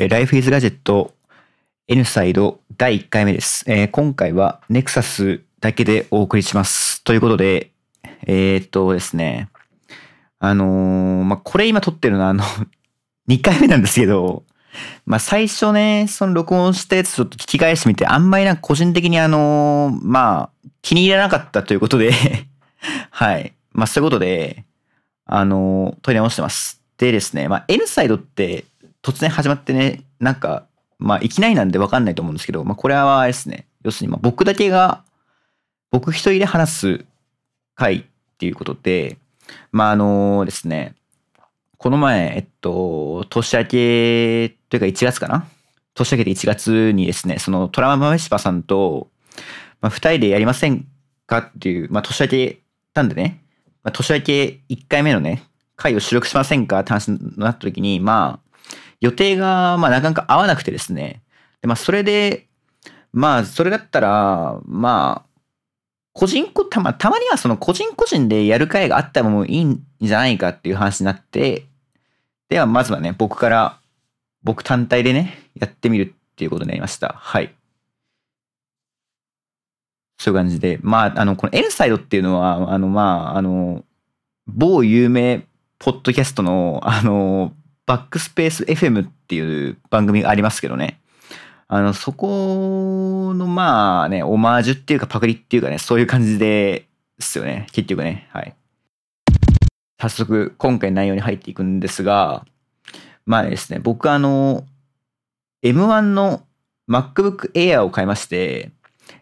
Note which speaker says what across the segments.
Speaker 1: えー Life is Gadget N サイド第1回目です。えー今回は Nexus だけでお送りします。ということで、えーっとですね、あのーまあ、これ今撮ってるのはあの、2回目なんですけど、まあ、最初ね、その録音したやつちょっと聞き返してみて、あんまりなんか個人的にあのーまあ、気に入らなかったということで、はい。まあ、そういうことで、あのー、取り直してます。でですね、まあ、N サイドって突然始まってね、なんか、まあ、いきなりなんでわかんないと思うんですけど、まあ、これはあれですね、要するに、ま、僕だけが、僕一人で話す回っていうことで、まあ、あのですね、この前、えっと、年明けというか1月かな？年明けて1月にですね、そのトラマメシパさんと、まあ、二人でやりませんかっていう、まあ、年明けたんでね、まあ、年明け1回目のね、回を収録しませんかって話になった時に、まあ、予定が、まあ、なかなか合わなくてですね。で、まあ、それで、まあ、それだったら、まあ、個人個、たま、たまにはその個人個人でやる会があったらもいいんじゃないかっていう話になって、では、まずはね、僕から、僕単体でね、やってみるっていうことになりました。はい。そういう感じで、まあ、あの、この N サイドっていうのは、あの、まあ、あの、某有名ポッドキャストの、あの、バックスペース FM っていう番組がありますけどね。あの、そこの、まあね、オマージュっていうかパクリっていうかね、そういう感じで、すよね。結局ね。はい。早速、今回の内容に入っていくんですが、まあですね、僕あの、M1 の MacBook Air を買いまして、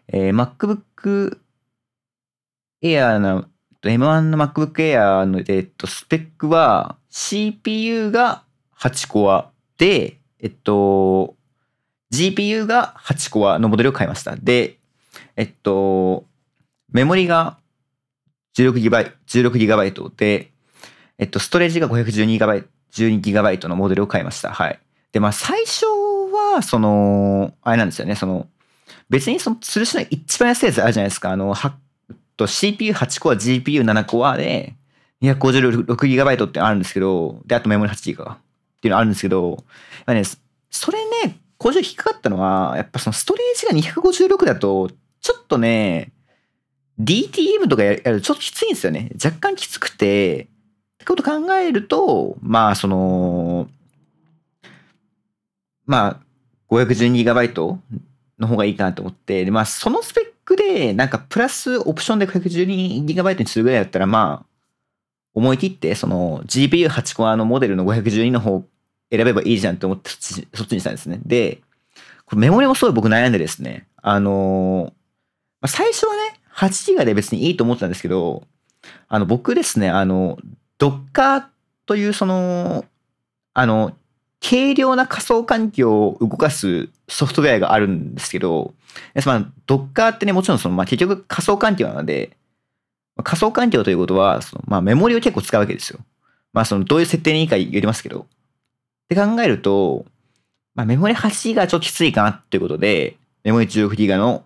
Speaker 1: えー MacBook Air の、M1 の MacBook Air の、えっと、スペックは CPU が8コアで、えっと、GPU が8コアのモデルを買いました。で、えっと、メモリが 16GB、16GB で、えっと、ストレージが 512GB、12GB のモデルを買いました。はい。で、まあ、最初は、その、あれなんですよね、その、別にその、吊るしの一番安いやつあるじゃないですか。あの、はと CPU8 コア、GPU7 コアで、256GB ってあるんですけど、で、あとメモリ 8GB っていうのあるんですけど、まあね、それね、工場引っかかったのは、やっぱそのストレージが256だと、ちょっとね、DTM とかやるとちょっときついんですよね。若干きつくて、ってこと考えると、まあ、その、まあ、512GB の方がいいかなと思って、で、まあ、そのスペックで、なんか、プラスオプションで 512GB にするぐらいだったら、まあ、思い切って、その、GPU8 コアのモデルの512の方選べばいいじゃんって思って、そっちにしたんですね。で、これメモリもすごい僕悩んでですね、あのーまあ、最初はね、8ギガで別にいいと思ってたんですけど、あの、僕ですね、あの、Docker というその、あの、軽量な仮想環境を動かすソフトウェアがあるんですけど、まあ、Docker ってね、もちろんその、まあ、結局仮想環境なので、仮想環境ということは、そのまあ、メモリを結構使うわけですよ。まあ、その、どういう設定にいいか言りますけど。って考えると、まあ、メモリ8ギガはちょっときついかなっていうことで、メモリ16ギガの、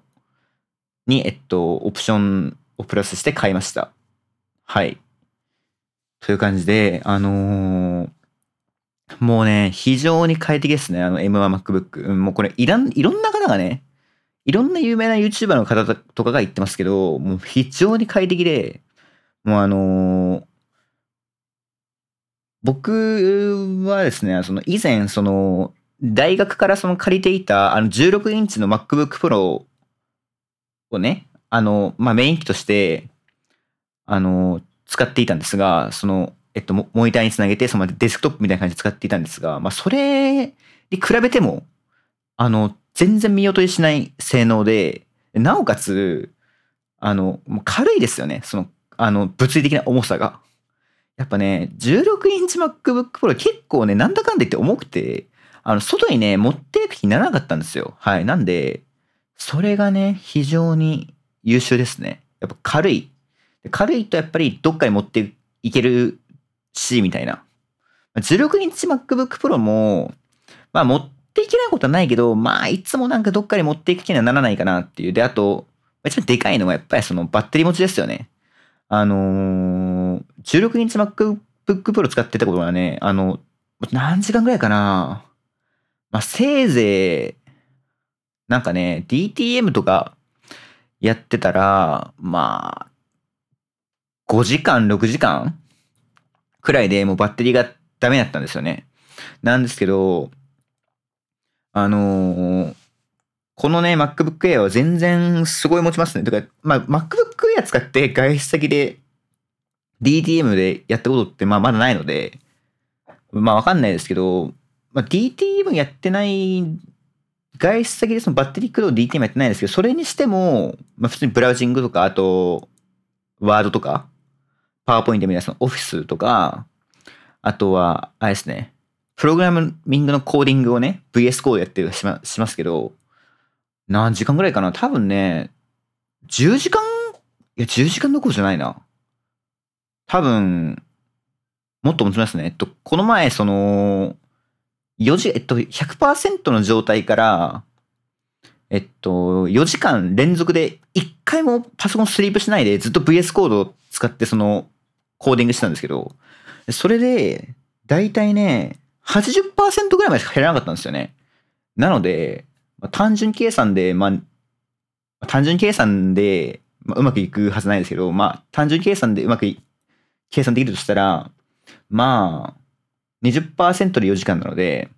Speaker 1: に、えっと、オプションをプラスして買いました。はい。という感じで、あのーもうね、非常に快適ですね、あの M1MacBook。もうこれいらん、いろんな方がね、いろんな有名な YouTuber の方とかが言ってますけど、もう非常に快適で、もうあのー僕はですね、その以前、その、大学からその借りていた、あの16インチの MacBook Pro をね、あの、まあ、メイン機として、あの、使っていたんですが、その、えっと、モニターにつなげて、そのデスクトップみたいな感じで使っていたんですが、まあ、それに比べても、あの、全然見劣りしない性能で、なおかつ、あの、もう軽いですよね。その、あの、物理的な重さが。やっぱね、16インチ MacBook Pro 結構ね、なんだかんだ言って重くて、あの、外にね、持っていく気にならなかったんですよ。はい。なんで、それがね、非常に優秀ですね。やっぱ軽い。軽いとやっぱりどっかに持っていけるし、みたいな。16インチ MacBook Pro も、まあ持っていけないことはないけど、まあいつもなんかどっかに持っていく気にはならないかなっていう。で、あと、一番でかいのはやっぱりそのバッテリー持ちですよね。あのー、16インチ MacBook Pro 使ってたことはね、あの、何時間ぐらいかなまあ、せいぜい、なんかね、DTM とかやってたら、まあ、5時間、6時間くらいでもうバッテリーがダメだったんですよね。なんですけど、あのーこのね、MacBook Air は全然すごい持ちますね。とか、まあ、MacBook Air 使って外出先で DTM でやったことってまあまだないので、まあわかんないですけど、まあ、DTM やってない、外出先でそのバッテリー駆動 DTM やってないんですけど、それにしても、まあ普通にブラウジングとか、あと、ワードとか、パワーポイントみたいなそのオフィスとか、あとは、あれですね、プログラミングのコーディングをね、VS コードやってるしましますけど、何時間ぐらいかな？多分ね、10時間？いや、10時間どころじゃないな。多分、もっと持ちますね。えっと、この前、その、4時、えっと、100%の状態から、えっと、4時間連続で1回もパソコンスリープしないでずっと VS コードを使ってそのコーディングしてたんですけど、それで、だいたいね、80%ぐらいまでしか減らなかったんですよね。なので、まあ単純計算で、まあ、単純計算で、まあ、うまくいくはずないですけど、まあ、単純計算でうまく計算できるとしたら、まあ、20%で4時間なので、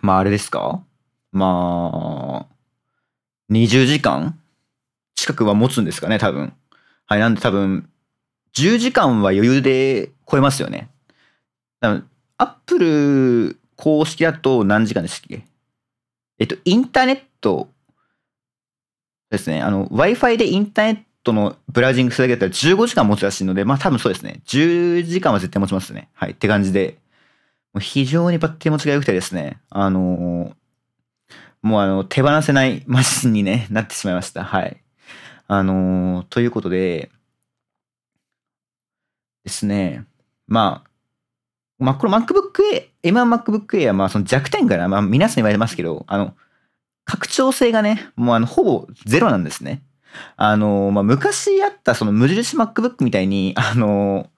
Speaker 1: まあ、あれですか？まあ、20時間近くは持つんですかね、多分。はい、なんで多分、10時間は余裕で超えますよね。アップル公式だと何時間でしたっけ？えっと、インターネットですね。あの、Wi-Fi でインターネットのブラウジングするだけだったら15時間持つらしいので、まあ多分そうですね。10時間は絶対持ちますね。はい。って感じで。もう非常にバッテリー持ちが良くてですね。あのーもうあの、手放せないマシンに、ね、なってしまいました。はい。あのーということで、ですね。まあ、まあ、この MacBook Air、M1 MacBook Air はまあその弱点から、まあ皆さん言われますけど、あの、拡張性がね、もうあの、ほぼゼロなんですね。あの、まあ昔あったその無印 MacBook みたいに、あの、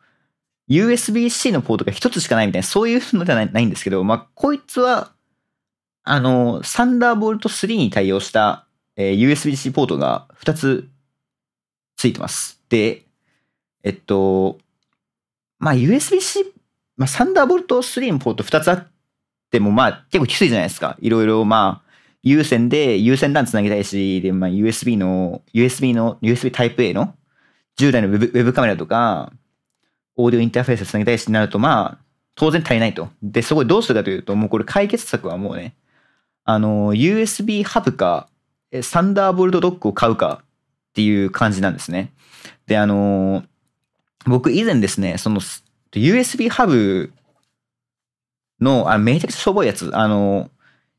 Speaker 1: USB-C のポートが一つしかないみたいな、そういうのじゃないないんですけど、まあこいつは、あの、サンダーボルト3に対応した、えー USB-C ポートが2つついてます。で、えっと、まあ USB-C、まあサンダーボルト3のポート2つあっても、まあ結構きついじゃないですか。いろいろまあ、有線で有線 LAN つなげたいし、で、まあ USB の、USB の、USB Type-A の従来のウェブウェブカメラとか、オーディオインターフェースつなげたいしになると、まあ、当然足りないと。で、そこでどうするかというと、もうこれ解決策はもうね、あの、USB ハブか、サンダーボルトドックを買うかっていう感じなんですね。で、あの、僕以前ですね、その USB ハブの、あめちゃくちゃしょぼいやつ、あの、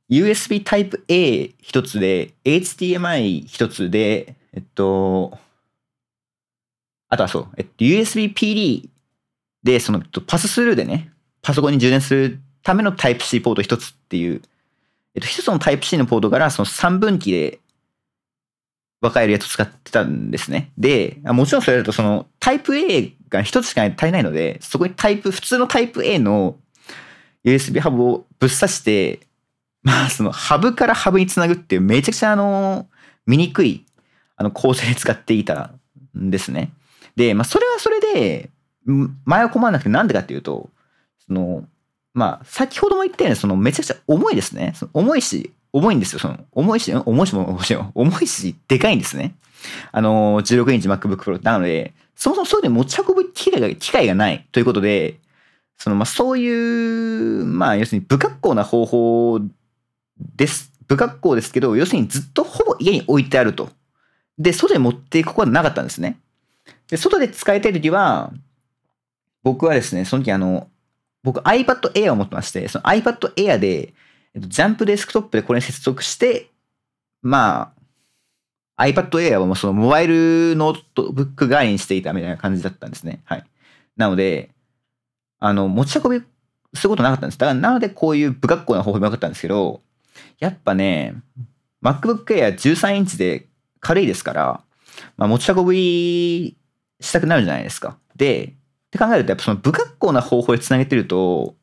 Speaker 1: USB Type A 一つで、HDMI 一つで、えっと、あとはそう、えっと、USB PD で、そのパススルーでね、パソコンに充電するための Type-C ポート一つっていう、えっと、一つの Type-C のポートからその3分岐で分かれるやつ使ってたんですね。で、もちろんそれだとその Type-A が一つしか足りないので、そこにタイプ、普通の Type-A の USB ハブをぶっ刺して、まあそのハブからハブにつなぐっていうめちゃくちゃあの、見にくいあの構成で使っていたんですね。で、まあそれはそれで、前は困らなくてなんでかっていうと、その、まあ先ほども言ったようにそのめちゃくちゃ重いですね。その重いし、重いんですよ。その重いし、重いし重いし、重いし、でかいんですね。あの、16インチ MacBook Pro なので、そもそもそういうの持ち運ぶ機会が機会がないということで、そのまあそういう、まあ要するに不格好な方法です。不格好ですけど、要するにずっとほぼ家に置いてあると。で、外に持っていくことはなかったんですね。で、外で使いたいときは、僕はですね、その時あの、僕 iPad Air を持ってまして、その iPad Air で、ジャンプデスクトップでこれに接続して、まあ、iPad Air はもうそのモバイルノートブック代わりにしていたみたいな感じだったんですね。はい。なので、あの、持ち運びすることなかったんです。だから、なのでこういう不格好な方法もよかったんですけど、やっぱね、MacBook Air 13インチで軽いですから、まあ、持ち運びしたくなるじゃないですか。で、って考えると、やっぱその不格好な方法でつなげてると、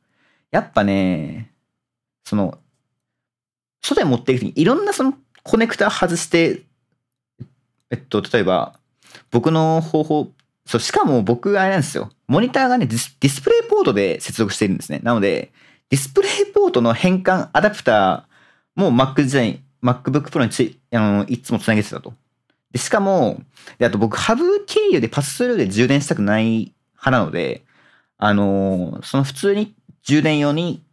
Speaker 1: やっぱね、その、外に持っていくときにいろんなそのコネクタ外して、えっと、例えば、僕の方法、そう、しかも僕、あれなんですよ。モニターがねディス、プレイポートで接続しているんですね。なので、ディスプレイポートの変換アダプターも Mac 時代、MacBook Pro についあのいつもつなげてたと。で、しかも、であと僕、ハブ経由でパススルーで充電したくない派なので、あのその普通に充電用に、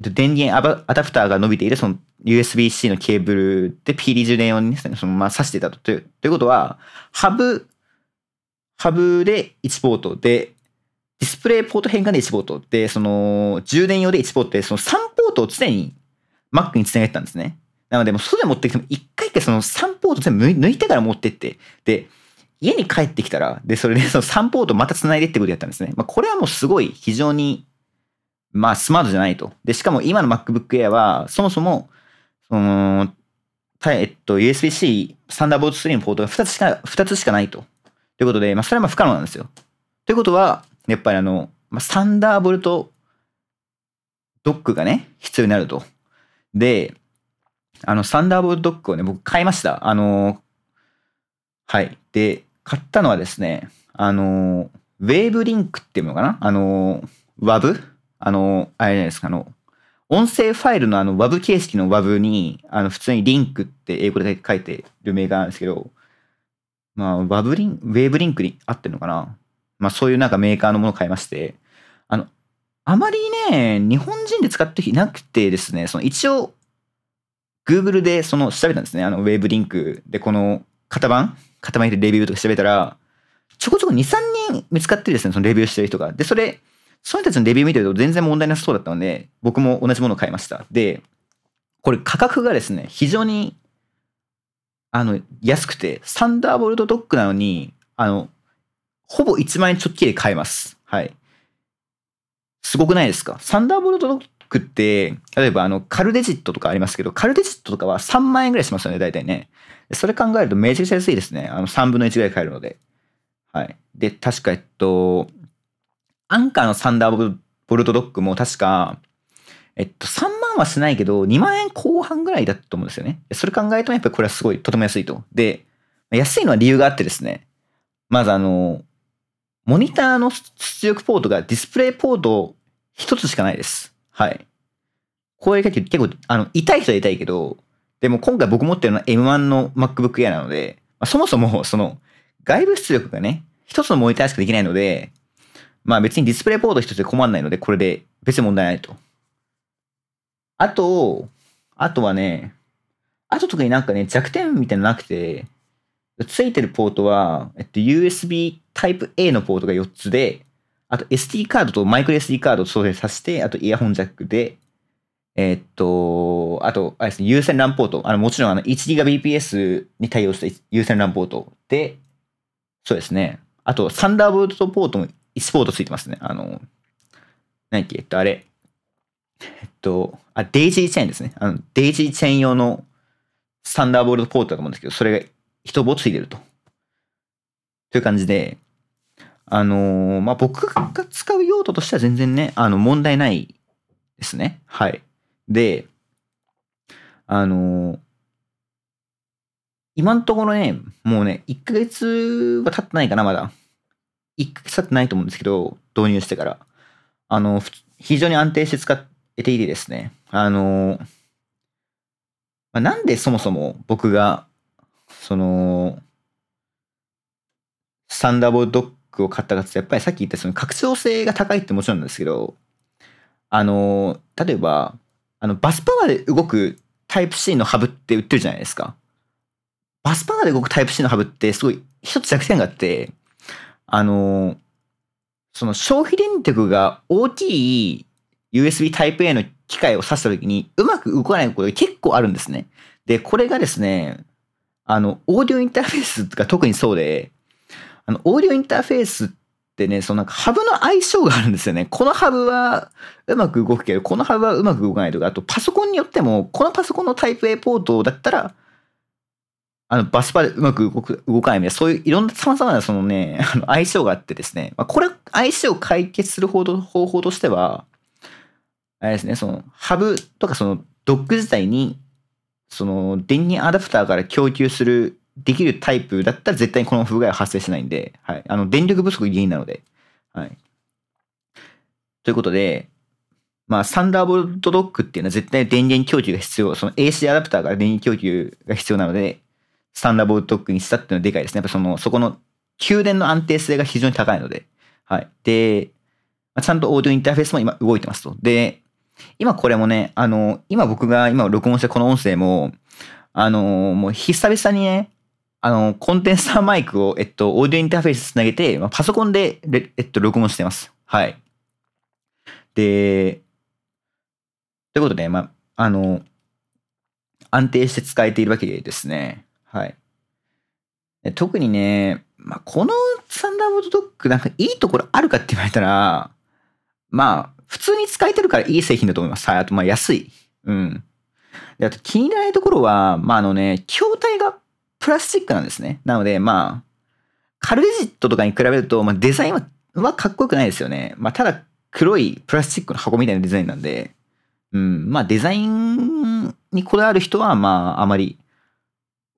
Speaker 1: 電源アダプターが伸びているその USB-C のケーブルで PD 充電用に、ね、そのまあ挿していたと。ということは、ハブ、ハブで1ポートで、ディスプレイポート変換で1ポートで、その充電用で1ポートで、その3ポートを常に Mac につなげてたんですね。なので、もう外で持ってきても、一回一回その3ポート全部抜いてから持ってって、で、家に帰ってきたら、で、それでその3ポートまた繋いでってことやったんですね。まあ、これはもうすごい非常に、まあ、スマートじゃないと。で、しかも今の MacBook Air は、そもそも、その、えっと、USB-C、サンダーボルト3のポートが2つしか、2つしかないと。ということで、まあ、それはまあ不可能なんですよ。ということは、やっぱりあの、まあ、サンダーボルトドックがね、必要になると。で、あの、サンダーボルトドックをね、僕買いました。あの、はい。で、買ったのはですね、あの、ウェーブリンクっていうのかな？あの、WAV? あの、あれじゃないですか、あの、音声ファイルのあの WAV 形式の WAV に、あの、普通にリンクって英語で書いてるメーカーなんですけど、まあ、WAV リン、ウェーブリンクに合ってるのかなまあ、そういうなんかメーカーのものを買いまして、あの、あまりね、日本人で使っていなくてですね、その一応、Google でその調べたんですね。あの、ウェーブリンクでこの型番？型番でレビューとか調べたら、ちょこちょこ2、3人見つかってですね、そのレビューしてる人が。で、それ、その人たちのレビュー見てると全然問題なさそうだったので、僕も同じものを買いました。で、これ価格がですね、非常に、あの、安くて、サンダーボルトドックなのに、あの、ほぼ1万円ちょっきり買えます。はい。すごくないですか？サンダーボルトドックって、例えばあの、カルデジットとかありますけど、カルデジットとかは3万円ぐらいしますよね、大体ね。それ考えるとめちゃくちゃ安いですね。あの、3分の1ぐらい買えるので。はい。で、確か、えっと、アンカーのサンダーボルトドックも確か、えっと、3万はしないけど、2万円後半ぐらいだったと思うんですよね。それ考えると、やっぱりこれはすごい、とても安いと。で、安いのは理由があってですね、まずあの、モニターの出力ポートがディスプレイポート一つしかないです。はい。これ結構、あの、痛い人は痛いけど、でも今回僕持ってるのは M1 の MacBook Air なので、まあ、そもそもその外部出力がね、一つのモニターしかできないので、まあ別にディスプレイポート一つで困らないので、これで別に問題ないと。あと、あとはね、あと特になんかね、弱点みたいなのなくて、ついてるポートは、えっと、USB Type A のポートが4つで、あと SD カードとマイクロ SD カードを搭載させて、あとイヤホンジャックで、え、っと、あと、あれですね、有線 LAN ポート。あの、もちろん、あの、1GBps に対応した有線 LAN ポートで、そうですね。あと、サンダーボルトポートも1ポートついてますね。あの、何っけ、えっと、あれ。えっと、あ、デイジーチェーンですね。あの、デイジーチェーン用のサンダーボルトポートだと思うんですけど、それが1ポートついてると。という感じで、あのー、まあ、僕が使う用途としては全然ね、あの、問題ないですね。はい。で、あのー、今のところね、もうね、1ヶ月は経ってないかな、まだ。1ヶ月経ってないと思うんですけど、導入してから。あの、非常に安定して使えていてですね、あの、まあ、なんでそもそも僕が、その、スタンダーボルドックを買ったかってやっぱりさっき言ったその拡張性が高いってもちろんなんですけど、あの、例えば、あの、バスパワーで動くタイプ C のハブって売ってるじゃないですか。バスパワーで動くタイプ C のハブってすごい一つ弱点があって、あの、その消費電力が大きい USB タイプ A の機械を挿した時にうまく動かないことが結構あるんですね。で、これがですね、あの、オーディオインターフェースが特にそうで、あの、オーディオインターフェースってね、そのなんかハブの相性があるんですよね。このハブはうまく動くけど、このハブはうまく動かないとか、あとパソコンによっても、このパソコンのタイプ A ポートだったら、あの、バスパでうまく動く、動かないみたいな、そういういろんな様々なそのね、あの相性があってですね、まあ、これ、相性を解決する方方法としては、あれですね、その、ハブとかその、ドック自体に、その、電源アダプターから供給する、できるタイプだったら絶対にこの不具合は発生しないんで、はい。あの、電力不足原因なので、はい。ということで、まあ、サンダーボルトドックっていうのは絶対電源供給が必要、その AC アダプターから電源供給が必要なので、サンダーボルトックにしたっていうのはでかいですね。やっぱその、そこの給電の安定性が非常に高いので、はい。で、ちゃんとオーディオインターフェースも今動いてますと。で、今これもね、あの、今僕が今録音したこの音声も、あの、もう久々にね、あの、コンテンサーマイクを、えっと、オーディオインターフェースつなげて、まあパソコンで、えっと、録音してます。はい。で、ということで、まあ、あの、安定して使えているわけですね。はい。特にね、まあ、このサンダーボルトドックなんかいいところあるかって言われたら、まあ、普通に使えてるからいい製品だと思います。あと、まあ、安い。うん。で、あと気にならないところは、まあ、あのね、筐体がプラスチックなんですね。なので、まあ、カルデジットとかに比べると、まあ、デザインははかっこよくないですよね。まあ、ただ黒いプラスチックの箱みたいなデザインなんで、うん、まあデザインにこだわる人は、まああまり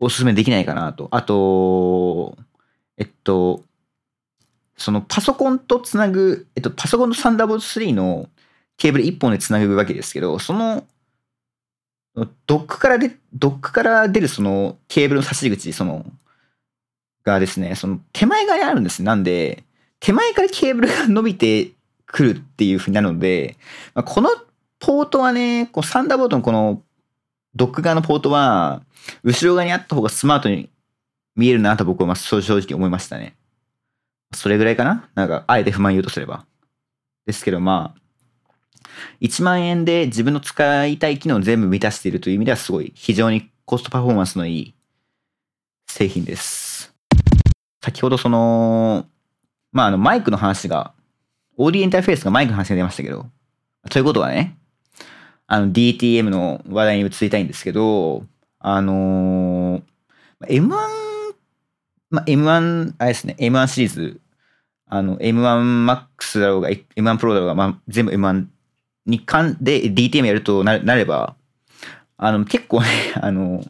Speaker 1: おすすめできないかなと。あと、えっと、そのパソコンとつなぐ、えっと、パソコンのサンダーボルト3のケーブル1本でつなぐわけですけど、その、ドックからで、ドックから出るそのケーブルの差し口、その、がですね、その手前側にあるんです。なんで、手前からケーブルが伸びてくるっていうふうになるので、まあ、このポートはね、こうサンダーボルトのこのドック側のポートは、後ろ側にあった方がスマートに見えるなと僕は正直思いましたね。それぐらいかな？なんか、あえて不満言うとすれば。ですけど、まあ、1万円で自分の使いたい機能を全部満たしているという意味ではすごい非常にコストパフォーマンスのいい製品です。先ほどその、まああのマイクの話が、オーディインターフェースがマイクの話が出ましたけど、ということはね、あの DTM の話題に移りたいんですけど、あのー、M1、ま、M1、あれですね、M1 シリーズ、あの、M1MAX だろうが、M1 Pro だろうが、ま、全部 M1 に関で DTM やるとななれば、あの、結構ね、あの、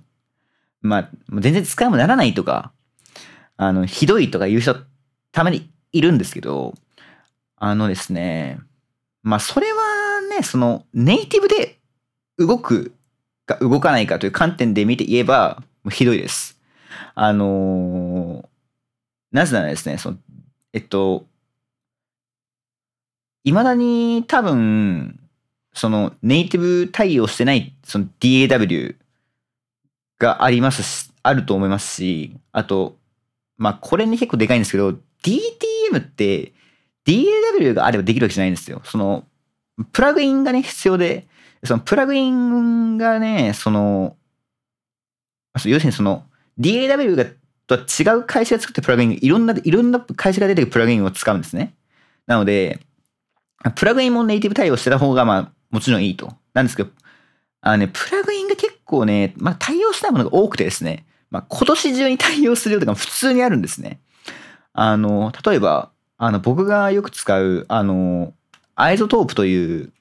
Speaker 1: まあ、全然使いもならないとか、あの、ひどいとか言う人、たまにいるんですけど、あのですね、まあ、それはそのネイティブで動くか動かないかという観点で見て言えば、ひどいです。あのー、なぜならですね、その、えっと、いまだに多分、そのネイティブ対応してないその DAW がありますし、あると思いますし、あと、まあこれに結構でかいんですけど、DTM って DAW があればできるわけじゃないんですよ。そのプラグインがね、必要で、そのプラグインがね、その、要するにその DAW がとは違う会社が作ったプラグイン、いろんな、いろんな会社が出てくるプラグインを使うんですね。なので、プラグインもネイティブ対応してた方が、まあ、もちろんいいと。なんですけど、あのね、プラグインが結構ね、まあ、対応したいものが多くてですね、まあ、今年中に対応するよとか普通にあるんですね。あの、例えば、あの、僕がよく使う、あの、 iZotope という、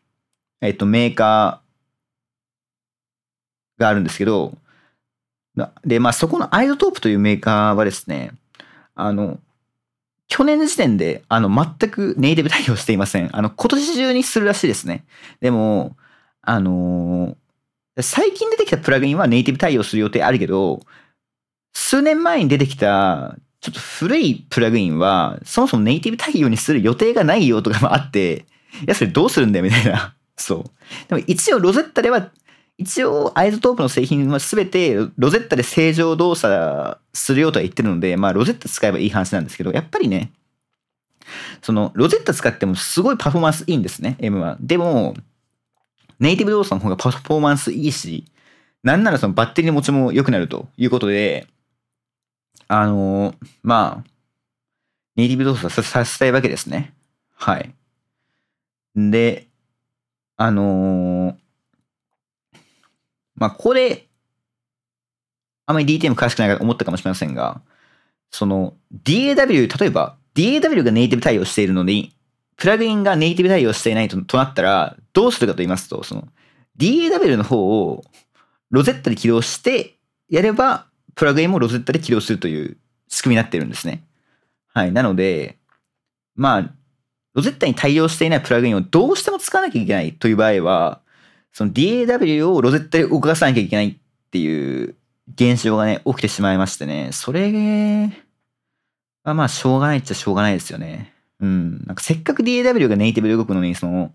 Speaker 1: えっと、メーカーがあるんですけど、で、まあ、そこの iZotope というメーカーはですね、あの、去年の時点で、あの、全くネイティブ対応していません。あの、今年中にするらしいですね。でも、あのー、最近出てきたプラグインはネイティブ対応する予定あるけど、数年前に出てきた、ちょっと古いプラグインは、そもそもネイティブ対応にする予定がないよとかもあって、いや、それどうするんだよみたいな。そう。でも一応 Rosetta では、一応 iZotope の製品は全て Rosetta で正常動作するよとは言ってるので、まあ Rosetta 使えばいい話なんですけど、やっぱりね、その Rosetta 使ってもすごいパフォーマンスいいんですね、M は。でも、ネイティブ動作の方がパフォーマンスいいし、なんならそのバッテリーの持ちも良くなるということで、あのまあ、ネイティブ動作させたいわけですね。はい。で、あのー、まあ、ここで、あまり DTM 詳しくないかと思ったかもしれませんが、その DAW、例えば DAW がネイティブ対応しているのに、プラグインがネイティブ対応していないととなったら、どうするかと言いますと、その DAW の方を Rosetta で起動してやれば、プラグインも Rosetta で起動するという仕組みになってるんですね。はい。なので、まあ、 Rosetta に対応していないプラグインをどうしても使わなきゃいけないという場合は、その DAW を Rosetta で動かさなきゃいけないっていう現象がね、起きてしまいましてね、それはまあしょうがないっちゃしょうがないですよね。うん。なんかせっかく DAW がネイティブで動くのに、その、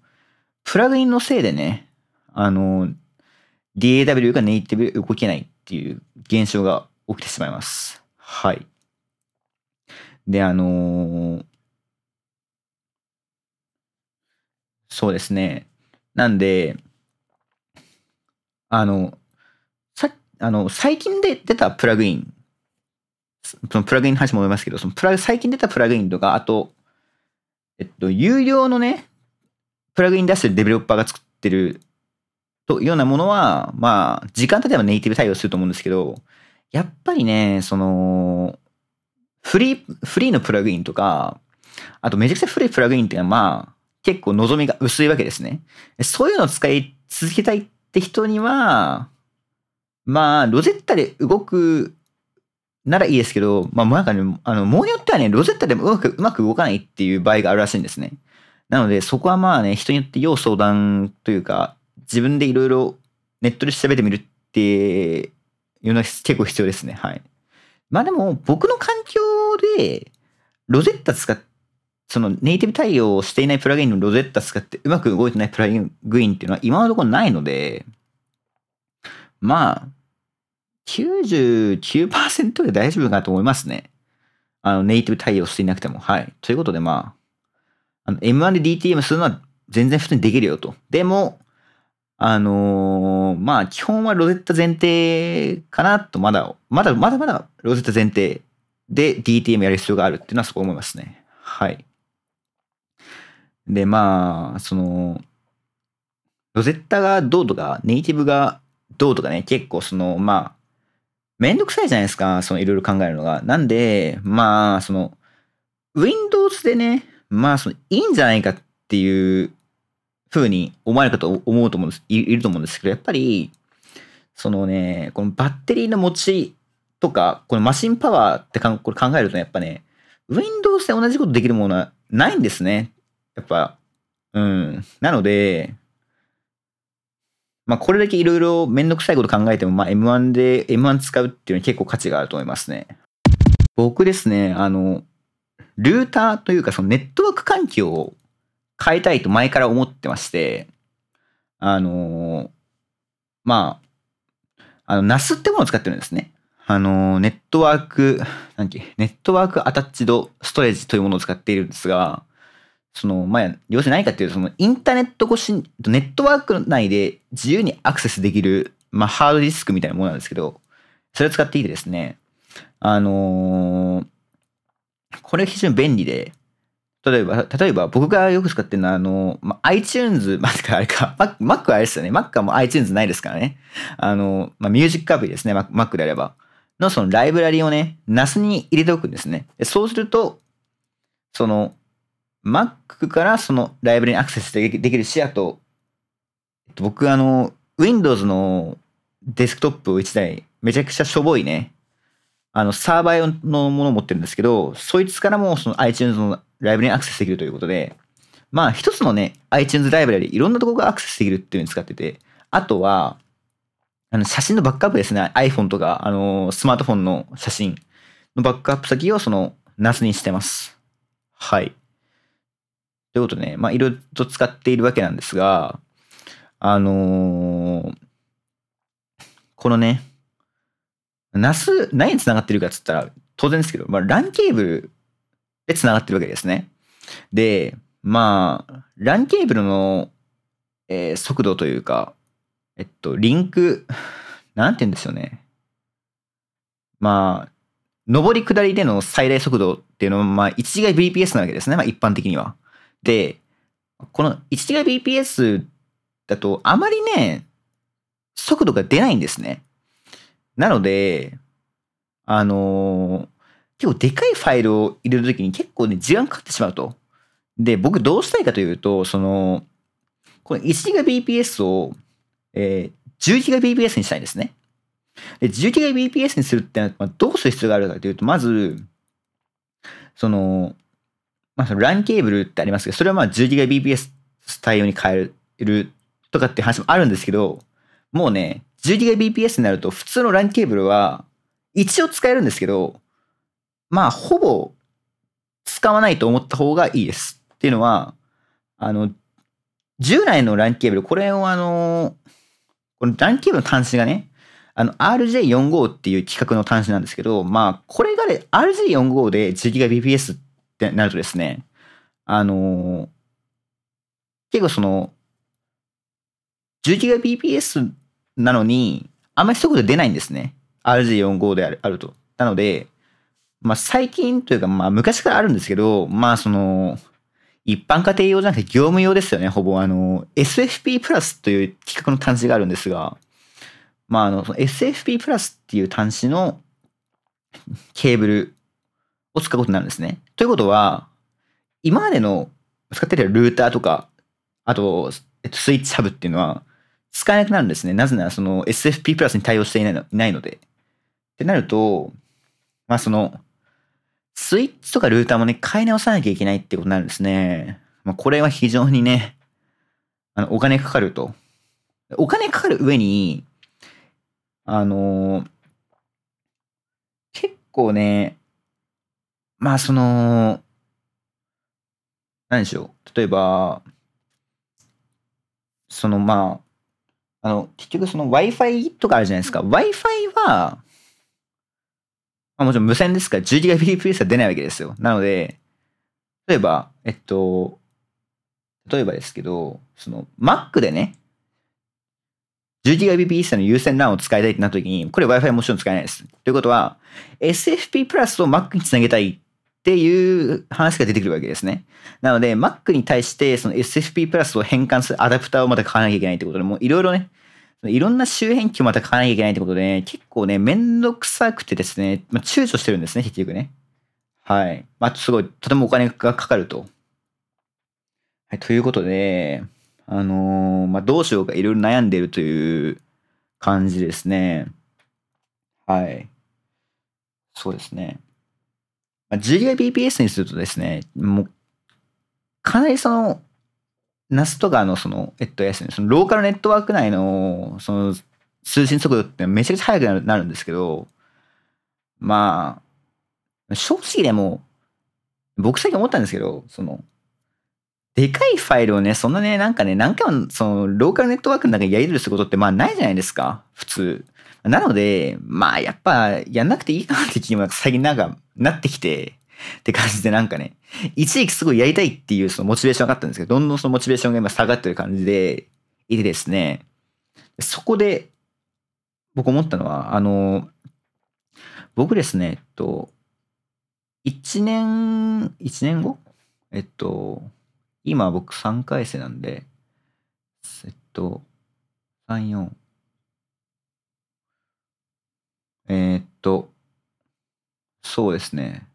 Speaker 1: プラグインのせいでね、あの、DAW がネイティブで動けないっていう現象が起きてしまいます。はい。で、あのー、そうですね。なんで、あの、さあの、最近で出たプラグイン、そのプラグインの話も思いますけど、そのプラ、最近出たプラグインとか、あと、えっと、有料のね、プラグイン出してるデベロッパーが作ってるというようなものは、まあ、時間経てばネイティブ対応すると思うんですけど、やっぱりね、その、フリー、フリーのプラグインとか、あとめちゃくちゃ古いプラグインっていうのは、まあ、結構望みが薄いわけですね。そういうのを使い続けたいって人には、まあ、 Rosetta で動くならいいですけど、まあ、なんかね、あの、ものによってはね、 Rosetta でもうまく、うまく動かないっていう場合があるらしいんですね。なので、そこはまあね、人によって要相談というか、自分でいろいろネットで調べてみるっていうのは結構必要ですね。はい。まあでも、僕の環境で、 Rosetta 使っ、そのネイティブ対応をしていないプラグインの Rosetta 使ってうまく動いてないプラグインっていうのは今のところないので、まあ、99%で大丈夫かなと思いますね。あの、ネイティブ対応していなくても。はい。ということで、まあ、あの M1 で DTM するのは全然普通にできるよと。でも、あのー、まあ、基本は Rosetta 前提かなと、まだ、まだ、まだまだ Rosetta 前提で DTM やる必要があるっていうのはそこ思いますね。はい。で、まあ、その、 Rosetta がどうとか、ネイティブがどうとかね、結構その、まあ、めんどくさいじゃないですか、そのいろいろ考えるのが。なんで、まあ、その、Windows でね、まあ、その、いいんじゃないかっていうふうに思われるかと思うと思うんです、いると思うんですけど、やっぱり、そのね、このバッテリーの持ちとか、このマシンパワーってかこれ考えると、やっぱね、Windows で同じことできるものはないんですね。やっぱ、うん。なので、まあ、これだけいろいろめんどくさいこと考えても、まあ、M1 で、M1 使うっていうのは結構価値があると思いますね。僕ですね、あの、ルーターというか、そのネットワーク環境を変えたいと前から思ってまして、あの、まあ、あの、NAS ってものを使ってるんですね。あの、ネットワーク、なんけ、ネットワークアタッチドストレージというものを使っているんですが、その、まあ、要するに何かっていうと、そのインターネット越し、ネットワーク内で自由にアクセスできる、まあ、ハードディスクみたいなものなんですけど、それを使っていてですね、あのー、これ非常に便利で、例えば、例えば僕がよく使ってるのは、あの、まあ、iTunes、まあ、あれか、Mac はあれですよね。Mac はもう iTunes ないですからね。あの、まあ、ミュージックアプリですね。Mac であれば。のそのライブラリをね、NAS に入れておくんですね。そうすると、その、Mac からそのライブラリにアクセスできるし、あと、僕あの、Windows のデスクトップを1台、めちゃくちゃしょぼいね、あの、サーバー用のものを持ってるんですけど、そいつからもその iTunes のライブラリにアクセスできるということで、まあ一つのね、iTunes ライブラリいろんなとこがアクセスできるっていうのに使ってて、あとは、あの写真のバックアップですね。iPhone とか、あの、スマートフォンの写真のバックアップ先をその NAS にしてます。はい。ということでね、まあ、いろいろと使っているわけなんですが、あのー、このね、NAS、何に繋がってるかっつったら、当然ですけど、まあ、LAN ケーブルで繋がってるわけですね。で、まあ、LAN ケーブルの、えー、速度というか、えっと、リンク、なんて言うんですよね。まあ、上り下りでの最大速度っていうのは、まあ、1GBps なわけですね。まあ、一般的には。で、この 1TBps だとあまりね、速度が出ないんですね。なので、あのー、結構でかいファイルを入れるときに結構ね、時間かかってしまうとで、僕どうしたいかというと、その、この 1GBps を、えー、10GBps にしたいんですね。で、10GBps にするってのはどうする必要があるかというと、まず、その、まあ、その LAN ケーブルってありますけど、それはまあ 10GBps 対応に変えるとかって話もあるんですけど、もうね、10GBps になると普通の LAN ケーブルは一応使えるんですけど、まあ、ほぼ使わないと思った方がいいです。っていうのは、あの、従来の LAN ケーブル、これをあの、この LAN ケーブルの端子がね、あの RJ45 っていう規格の端子なんですけど、まあ、これがね、RJ45 で 10GBps ってなるとですね、あの結構その、10GBps なのに、あんまり速度出ないんですね。RJ45 であるあると。なので、まあ最近というか、まあ昔からあるんですけど、まあその、一般家庭用じゃなくて業務用ですよね。ほぼあの、SFP プラスという規格の端子があるんですが、まああの、SFP プラスっていう端子のケーブルを使うことになるんですね。ということは、今までの使ってるルーターとか、あと、えっと、スイッチハブっていうのは使えなくなるんですね。なぜならその SFP プラスに対応していないのいないので。ってなると、まあその、スイッチとかルーターもね、買い直さなきゃいけないってことになるんですね。まあ、これは非常にね、あの、お金かかると。お金かかる上に、あの、結構ね、まあその、何でしょう。例えば、そのまあ、あの、結局その Wi-Fi とかあるじゃないですか。Wi-Fi は、まあ、もちろん無線ですから 10GBps は出ないわけですよ。なので、例えば、えっと、例えばですけど、その Mac でね、10GBps の有線 LAN を使いたいってなった時に、これ Wi-Fi もちろん使えないです。ということは、SFP プラスを Mac につなげたいっていう話が出てくるわけですね。なので、Mac に対してその SFP プラスを変換するアダプターをまた買わなきゃいけないってことで、もういろいろね、いろんな周辺機をまた買わなきゃいけないってことで、結構ね、めんどくさくてですね、まあ、躊躇してるんですね、結局ね。はい。まあ、すごい、とてもお金がかかると。はい、ということで、あのー、まあ、どうしようかいろいろ悩んでるという感じですね。はい。そうですね。まあ、GIBPS にするとですね、もう、かなりその、ナスとかのその、えっと、やすね、そのローカルネットワーク内の、その、通信速度ってめちゃくちゃ速くなるなるんですけど、まあ、正直でも、僕最近思ったんですけど、その、でかいファイルをね、そんなね、なんかね、何回も、その、ローカルネットワークの中でやり取りすることって、まあ、ないじゃないですか、普通。なので、まあ、やっぱ、やんなくていいかなって気も最近なんか、なってきて、って感じでなんかね、一時期すごいやりたいっていうそのモチベーションがあったんですけど、どんどんそのモチベーションが今下がってる感じでいてですね、そこで僕思ったのは、あの、僕ですね、えっと、1年、1年後？えっと、今僕3回生なんで、えっと、3、4、えー、っと、そうですね。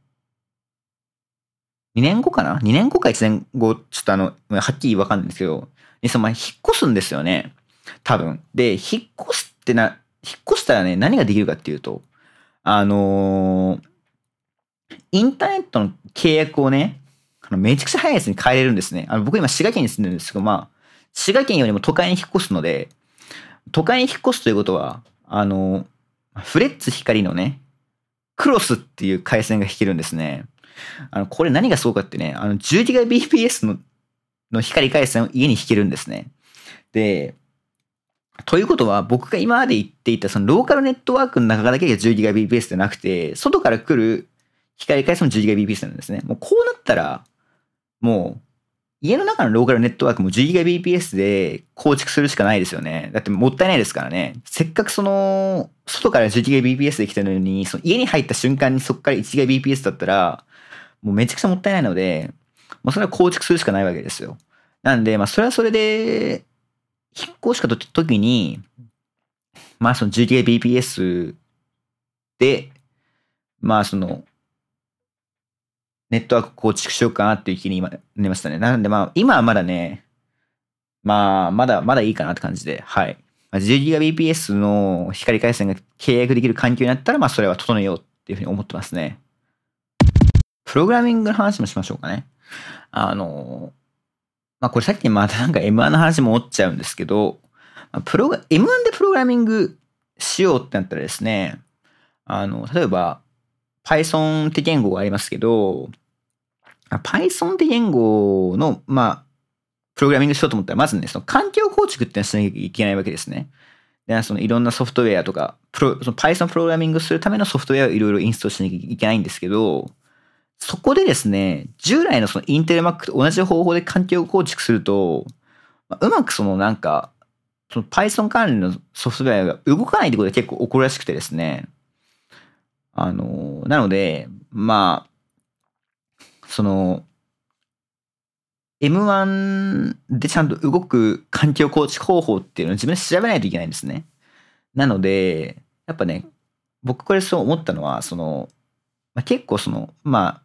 Speaker 1: 2年後かな ?2 年後か1年後、ちょっとあの、はっきりわかんないんですけど、そのまあ引っ越すんですよね。多分。で、引っ越すってな、引っ越したらね、何ができるかっていうと、あのー、インターネットの契約をね、あのめちゃくちゃ早いやつに変えれるんですね。あの僕今滋賀県に住んでるんですけど、まあ、滋賀県よりも都会に引っ越すので、都会に引っ越すということは、あのー、フレッツ光のね、クロスっていう回線が引けるんですね。あの、これ何がすごかってね、あの、10GBps のの光回線を家に引けるんですね。で、ということは、僕が今まで言っていた、そのローカルネットワークの中だけが 10GBps じゃなくて、外から来る光回線も 10GBps なんですね。もうこうなったら、もう、家の中のローカルネットワークも 10GBps で構築するしかないですよね。だってもったいないですからね。せっかくその、外から 10GBps で来てるのに、その家に入った瞬間にそこから 1GBps だったら、もうめちゃくちゃもったいないので、もうそれは構築するしかないわけですよ。なんで、まあそれはそれで、引っ越しかと時に、まあその 10GBps で、まあその、ネットワーク構築しようかなっていう気に今なりましたね。なのでまあ、今はまだね、まあ、まだ、まだいいかなって感じで、はい。10GBps の光回線が契約できる環境になったら、まあ、それは整えようっていうふうに思ってますね。プログラミングの話もしましょうかね。あの、まあ、これさっきまたなんか M1 の話も落ちちゃうんですけど、プロ M1 でプログラミングしようってなったらですね、あの、例えば、Python って言語がありますけど、Python って言語の、まあ、プログラミングしようと思ったら、まずね、その環境構築ってのはしなきゃいけないわけですね。で、そのいろんなソフトウェアとか、プロその Python プログラミングするためのソフトウェアをいろいろインストールしなきゃいけないんですけど、そこでですね、従来のそのインテル Mac と同じ方法で環境構築すると、うまくそのなんか、その Python 関連のソフトウェアが動かないってことが結構起こるらしくてですね。あの、なので、まあ、その、M1 でちゃんと動く環境構築方法っていうのを自分で調べないといけないんですね。なので、やっぱね、僕これそう思ったのは、その、まあ、結構その、まあ、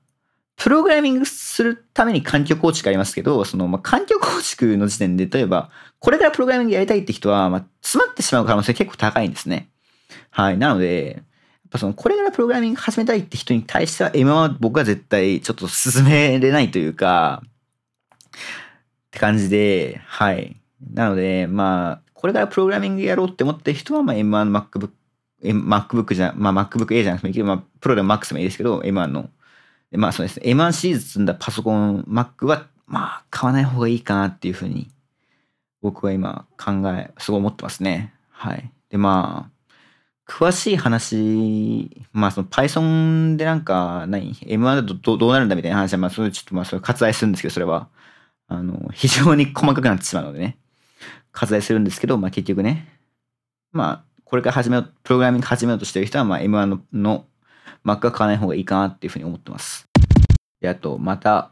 Speaker 1: プログラミングするために環境構築ありますけど、その、まあ、環境構築の時点で、例えば、これからプログラミングやりたいって人は、まあ、詰まってしまう可能性結構高いんですね。はい。なので、やっぱその、これからプログラミング始めたいって人に対しては、今は僕は絶対ちょっと進めれないというか、って感じで、はい。なので、まあ、これからプログラミングやろうって思ってる人は、まあ、M1 の MacBook、MacBook じゃ、まあ、MacBook A じゃなくてもいいけど、まあ、プロでも Max もいいですけど、M1 の。まあ、そうですね。M1 シリーズ積んだパソコン、Mac は、まあ、買わない方がいいかなっていうふうに、僕は今考え、すごい思ってますね。はい。で、まあ、詳しい話、まあその Python でなんか何、M1 だとどうなるんだみたいな話は、まあそれちょっとまあそれ割愛するんですけど、それは。あの、非常に細かくなってしまうのでね、割愛するんですけど、まあ結局ね、まあ、これから始めよう、プログラミング始めようとしてる人は、まあ M1 のの Mac は買わない方がいいかなっていうふうに思ってます。で、あと、また、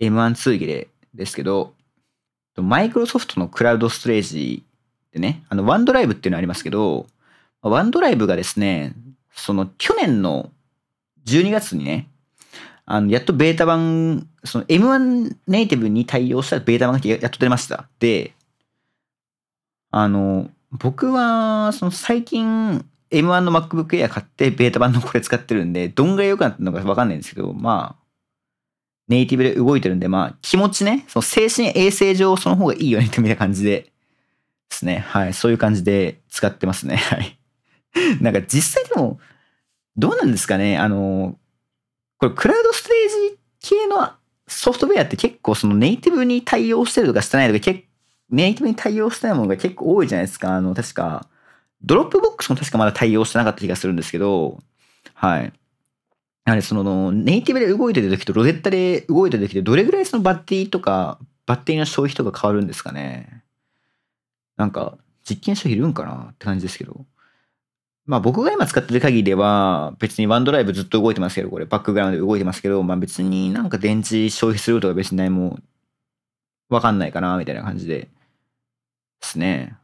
Speaker 1: M1 通儀でですけど、マイクロソフトのクラウドストレージでね、あの、ワンドライブっていうのありますけど、ワンドライブがですね、その去年の12月にね、あの、やっとベータ版、その M1 ネイティブに対応したベータ版がやっと出ました。で、あの、僕は、その最近 M1 の MacBook Air 買ってベータ版のこれ使ってるんで、どんぐらい良くなったのかわかんないんですけど、まあ、ネイティブで動いてるんで、まあ、気持ちね、その精神衛生上その方がいいよねってみたいな感じでですね。はい。そういう感じで使ってますね。はい。なんか実際でも、どうなんですかねあの、これクラウドストレージ系のソフトウェアって結構そのネイティブに対応してるとかしてないとか結ネイティブに対応してないものが結構多いじゃないですか。あの、確か、 Dropbox も確かまだ対応してなかった気がするんですけど、はい。やはりその、ネイティブで動いてる時と Rosetta で動いてる時でどれぐらいそのバッテリーとか、バッテリーの消費とか変わるんですかね。なんか、実験者いるんかなって感じですけど。まあ僕が今使ってる限りでは、別に OneDrive ずっと動いてますけど、これバックグラウンドで動いてますけど、まあ別になんか電池消費することか別に何もわかんないかな、みたいな感じで。ですね。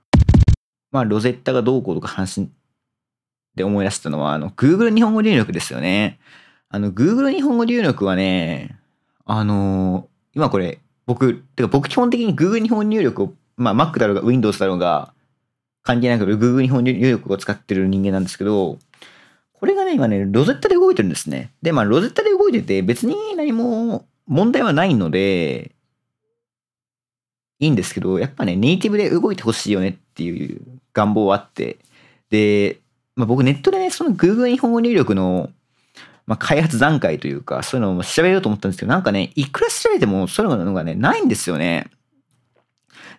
Speaker 1: まあ Rosetta がどうこうとか話で思い出したのは、あの、Google 日本語入力ですよね。あの、Google 日本語入力はね、あの今これ、僕、てか僕基本的に Google 日本語入力を、まあ Mac だろうが Windows だろうが、関係なく Google 日本入力を使ってる人間なんですけど、これがね、今ね、 Rosetta で動いてるんですね。で、まあ、 Rosetta で動いてて、別に何も問題はないので、いいんですけど、やっぱね、ネイティブで動いてほしいよねっていう願望はあって、で、まあ、僕ネットでね、その Google 日本語入力の、まあ、開発段階というか、そういうのを調べようと思ったんですけど、なんかね、いくら調べてもそういうのがね、ないんですよね。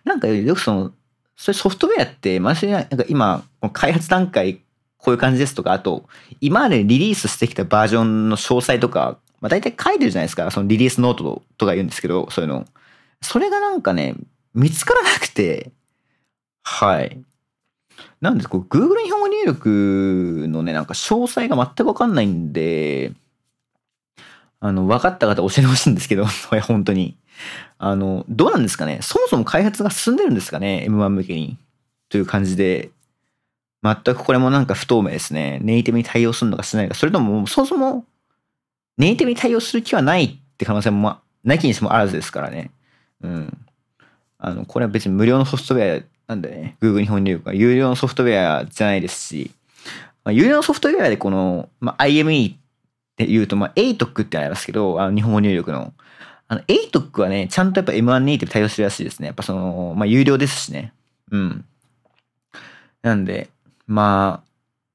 Speaker 1: なんかよくその、それソフトウェアって、まじなんか今、開発段階、こういう感じですとか、あと、今までリリースしてきたバージョンの詳細とか、まあ大体書いてるじゃないですか。そのリリースノートとか言うんですけど、そういうの。それがなんかね、見つからなくて、はい。なんでこう、Google 日本語入力のね、なんか詳細が全くわかんないんで、あの、分かった方教えてほしいんですけど、本当に。あの、どうなんですかね？そもそも開発が進んでるんですかね ?M1 向けに。という感じで、全くこれもなんか不透明ですね。ネイティブに対応するのかしないか。それともそもそもネイティブに対応する気はないって可能性も、ま、なきにしもあらずですからね。うん。あの、これは別に無料のソフトウェアなんだよね。Google 日本入力は有料のソフトウェアじゃないですし、まあ、有料のソフトウェアでこの、まあ、IME って言うと、まあ、ATOC ってありますけど、あの日本語入力の。あの、ATOC はね、ちゃんとやっぱ M1 ネイティブ対応してるらしいですね。やっぱその、まあ、有料ですしね。うん。なんで、まあ、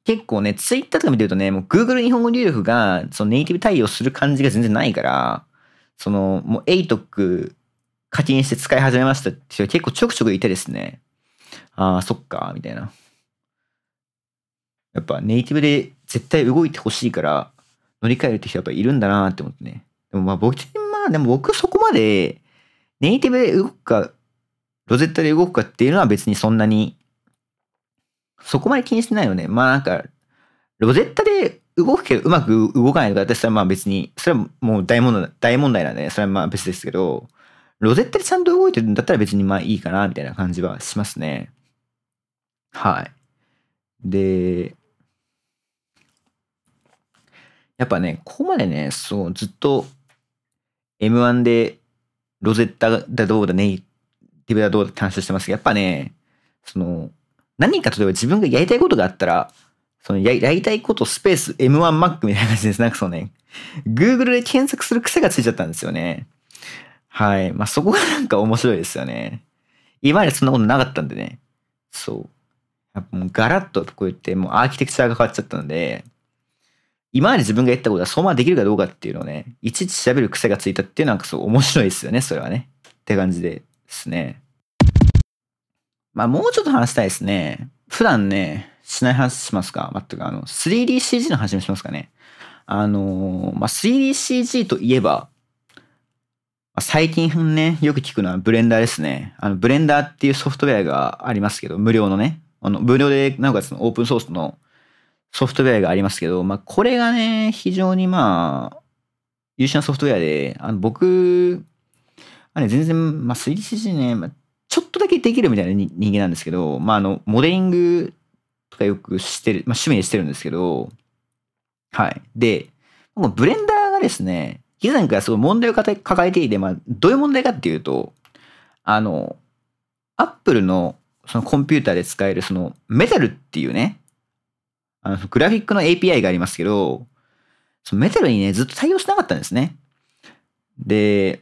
Speaker 1: 結構ね、ツイッターとか見てるとね、もう Google 日本語入力がそのネイティブ対応する感じが全然ないから、その、もう ATOK 課金して使い始めましたって人結構ちょくちょくいてですね、ああ、そっか、みたいな。やっぱネイティブで絶対動いてほしいから乗り換えるって人やっぱいるんだなって思ってね。でもまあ僕、まあでも僕そこまでネイティブで動くか、 Rosetta で動くかっていうのは別にそんなにそこまで気にしてないよね。まあなんか、 Rosetta で動くけどうまく動かないとか、私はまあ別に、それはもう大問題、大問題なんで、それはまあ別ですけど、 Rosetta でちゃんと動いてるんだったら別にまあいいかな、みたいな感じはしますね。はい。で、やっぱね、ここまでね、そう、ずっと M1 で Rosetta だどうだ、ネイティブだどうだって話してますけど、やっぱね、その、何か例えば自分がやりたいことがあったら、そのややりたいことスペース M1Mac みたいな感じです。なんかそうね、Google で検索する癖がついちゃったんですよね。はい。まあそこがなんか面白いですよね。今までそんなことなかったんでね。そう。やっぱもうガラッとこう言ってもうアーキテクチャが変わっちゃったので、今まで自分がやったことはそのままできるかどうかっていうのをね、いちいち調べる癖がついたっていうのはそう面白いですよね、それはね。って感じですね。まあもうちょっと話したいですね。普段ね、しない話しますか？全くあの、3DCG の話もしますかね。あのまあ 3DCG といえば、最近ね、よく聞くのはブレンダーですね。あの、ブレンダーっていうソフトウェアがありますけど、無料のね。あの、無料で、なおかつオープンソースのソフトウェアがありますけど、まあ、これがね、非常にまあ、優秀なソフトウェアで、あの、僕、あれ、全然、まあ、3DCG ね、まあ、ちょっとだけできるみたいな人間なんですけど、まあ、あの、モデリングとかよくしてる、まあ、趣味でしてるんですけど、はい。で、ブレンダーがですね、以前からすごい問題を抱えていて、まあ、どういう問題かっていうと、あの、アップルのそのコンピューターで使えるそのメタルっていうね、あのグラフィックの API がありますけど、そのメタルにね、ずっと対応しなかったんですね。で、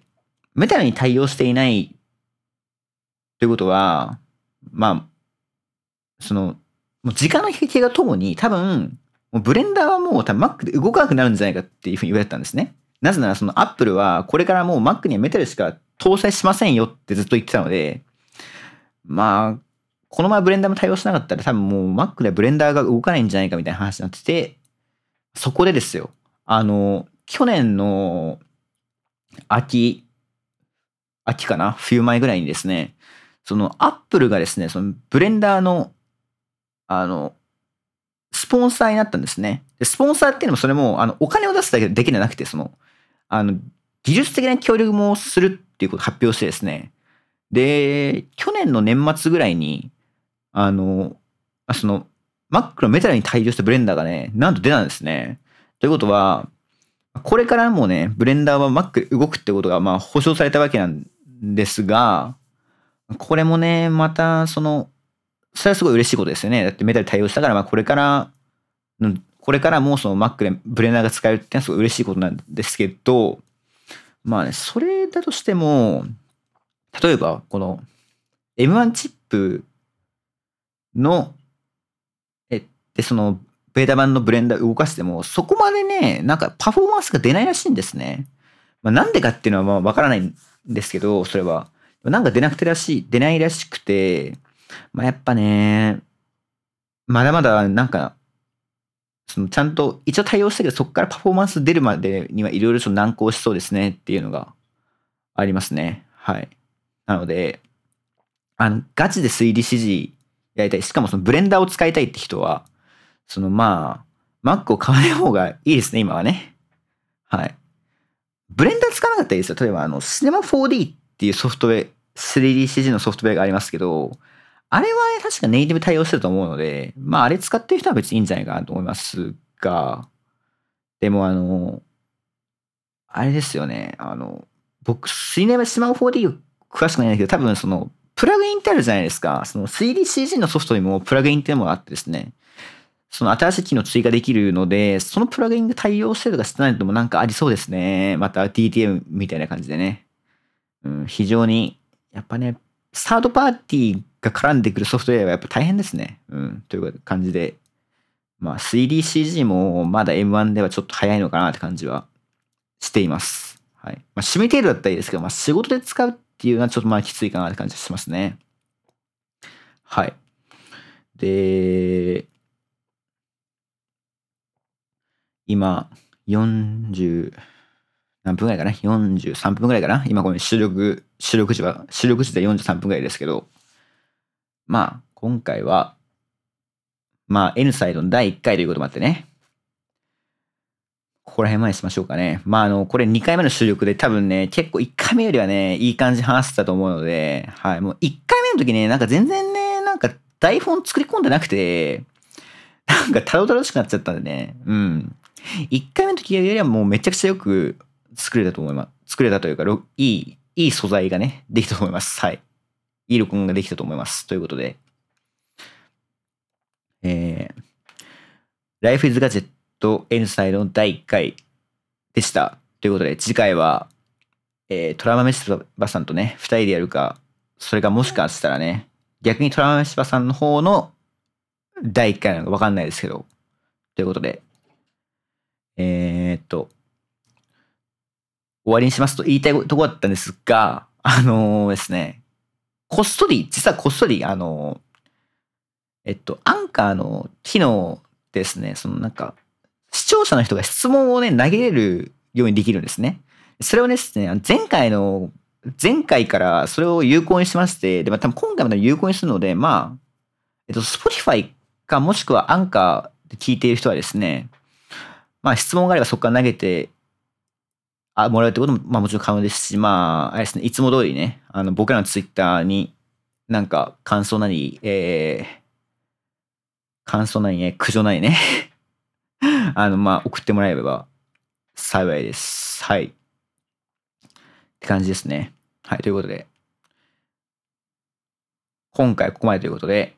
Speaker 1: メタルに対応していないということは、まあ、その、もう時間の比較がともに多分、もうブレンダーはもう多分 Mac で動かなくなるんじゃないかっていうふうに言われたんですね。なぜならその Apple はこれからもう Mac にはメタルしか搭載しませんよってずっと言ってたので、まあ、このままブレンダーも対応しなかったら多分もう Mac ではブレンダーが動かないんじゃないかみたいな話になってて、そこでですよ。あの、去年の秋、秋かな？冬前ぐらいにですね、そのアップルがですね、そのブレンダーの、あの、スポンサーになったんですね。でスポンサーっていうのもそれも、あの、お金を出すだけできなくて、その、あの、技術的な協力もするっていうことを発表してですね。で、去年の年末ぐらいに、あの、その、Mac のメタルに対応したブレンダーがね、なんと出たんですね。ということは、これからもね、ブレンダーは Mac で動くってことが、まあ、保証されたわけなんですが、これもね、また、その、それはすごい嬉しいことですよね。だってメタル対応したから、まあこれから、これからもその Mac でブレナーが使えるってのはすごい嬉しいことなんですけど、まあね、それだとしても、例えばこの M1 チップの、え、で、そのベータ版のブレンダー動かしても、そこまでね、なんかパフォーマンスが出ないらしいんですね。まあ、なんでかっていうのはまあわからないんですけど、それは。なんか出なくてらしい、出ないらしくて、まあ、やっぱね、まだまだなんか、そのちゃんと一応対応したけど、そこからパフォーマンス出るまでにはいろいろと難航しそうですねっていうのがありますね。はい。なので、あの、ガチで 3DCG やりたい。しかもそのブレンダーを使いたいって人は、そのまあ、Mac を買わない方がいいですね、今はね。はい。ブレンダー使わなかったらいいですよ。例えば、あの、Cinema 4D っていうソフトウェア、3DCG のソフトウェアがありますけど、あれは確かネイティブ対応してると思うので、まああれ使ってる人は別にいいんじゃないかなと思いますが、でもあの、あれですよね。あの、僕、水ネバスマホ 4D 詳しくないんだけど、多分その、プラグインってあるじゃないですか。その 3DCG のソフトにもプラグインっていうのがあってですね。その新しい機能追加できるので、そのプラグインが対応してるとかしてないのもなんかありそうですね。また DTM みたいな感じでね。うん、非常に、やっぱね、サードパーティーが絡んでくるソフトウェアはやっぱ大変ですね。うん、という感じで。まあ 3DCG もまだ M1 ではちょっと早いのかなって感じはしています。はい。まあ趣味程度だったらいいですけど、まあ仕事で使うっていうのはちょっとまあきついかなって感じしますね。はい。で、今、40、何分ぐらいかな ?43 分ぐらいかな？今この収録、収録時は、収録時で43分ぐらいですけど、まあ、今回は、まあ、N サイドの第1回ということもあってね、ここら辺までしましょうかね。まあ、あの、これ2回目の収録で多分ね、結構1回目よりはね、いい感じ話してたと思うので、はい、もう1回目の時ね、なんか全然ね、なんか台本作り込んでなくて、なんかたどたどしくなっちゃったんでね、うん。1回目の時よりはもうめちゃくちゃよく作れたと思います。作れたというか、いい、いい素材がね、できたと思います。はい。いい録音ができたと思います。ということで、えー、Life is Gadget N サイドの第1回でした。ということで、次回は、えー、トラマメシバさんとね、2人でやるか、それかもしかしたらね、逆にトラマメシバさんの方の第1回なのか分かんないですけど、ということで、えー、っと、終わりにしますと言いたいとこだったんですが、あのー、ですね、こっそり、実はこっそり、あのー、えっと、アンカーの機能ですね、そのなんか、視聴者の人が質問をね、投げれるようにできるんですね。それをですね、前回の、前回からそれを有効にしまして、で、まあ、多分今回も有効にするので、まあ、えっと、Spotify かもしくはアンカーで聞いている人はですね、まあ質問があればそこから投げてあもらうってことも、まあ、もちろん可能ですし、まあ、あれですね、いつも通りね、あの僕らのツイッターになんか感想なり、えー、感想なりね、苦情なりね あの、まあ、送ってもらえれば幸いです。はい。って感じですね。はい、ということで、今回ここまでということで、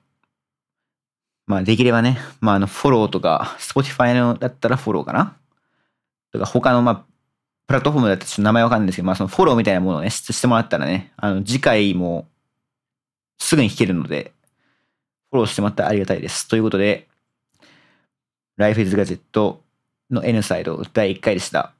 Speaker 1: まあ、できればね、まあ、あの、フォローとか、Spotify のだったらフォローかなとか、他の、まあ、プラットフォームだったらちょっと名前わかんないんですけど、まあ、そのフォローみたいなものをね、してもらったらね、あの、次回もすぐに弾けるので、フォローしてもらったらありがたいです。ということで、Life is Gadget の N サイド第1回でした。